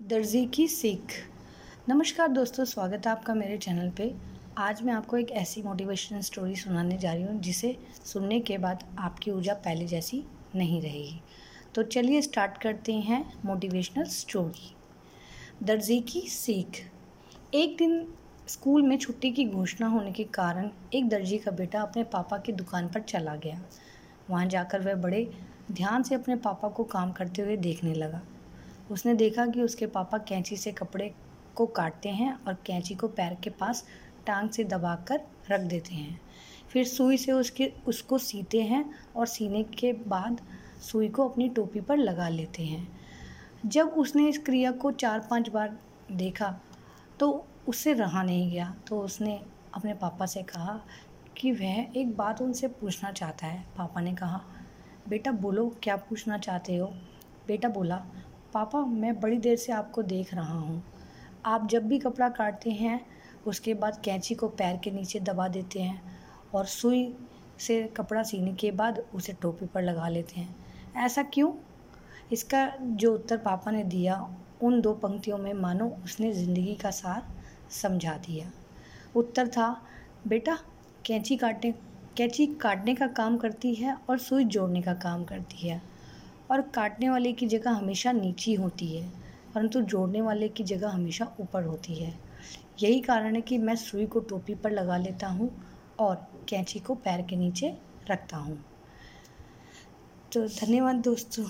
दर्जी की सीख। नमस्कार दोस्तों, स्वागत है आपका मेरे चैनल पे। आज मैं आपको एक ऐसी मोटिवेशनल स्टोरी सुनाने जा रही हूँ, जिसे सुनने के बाद आपकी ऊर्जा पहले जैसी नहीं रहेगी। तो चलिए स्टार्ट करते हैं मोटिवेशनल स्टोरी दर्जी की सीख। एक दिन स्कूल में छुट्टी की घोषणा होने के कारण एक दर्जी का बेटा अपने पापा की दुकान पर चला गया। वहाँ जाकर वह बड़े ध्यान से अपने पापा को काम करते हुए देखने लगा। उसने देखा कि उसके पापा कैंची से कपड़े को काटते हैं और कैंची को पैर के पास टांग से दबाकर रख देते हैं। फिर सुई से उसके, उसको सीते हैं और सीने के बाद सुई को अपनी टोपी पर लगा लेते हैं। जब उसने इस क्रिया को चार पाँच बार देखा तो उससे रहा नहीं गया। तो उसने अपने पापा से कहा कि वह एक बात उनसे पूछना चाहता है। पापा ने कहा, बेटा बोलो, क्या पूछना चाहते हो? बेटा बोला पापा, मैं बड़ी देर से आपको देख रहा हूँ। आप जब भी कपड़ा काटते हैं, उसके बाद कैंची को पैर के नीचे दबा देते हैं और सुई से कपड़ा सीने के बाद उसे टोपी पर लगा लेते हैं। ऐसा क्यों? इसका जो उत्तर पापा ने दिया, उन दो पंक्तियों में मानो उसने ज़िंदगी का सार समझा दिया। उत्तर था, बेटा, कैंची काटने कैंची काटने का काम करती है और सुई जोड़ने का काम करती है। और काटने वाले की जगह हमेशा नीची होती है, परंतु जोड़ने वाले की जगह हमेशा ऊपर होती है। यही कारण है कि मैं सुई को टोपी पर लगा लेता हूँ और कैंची को पैर के नीचे रखता हूँ। तो धन्यवाद दोस्तों।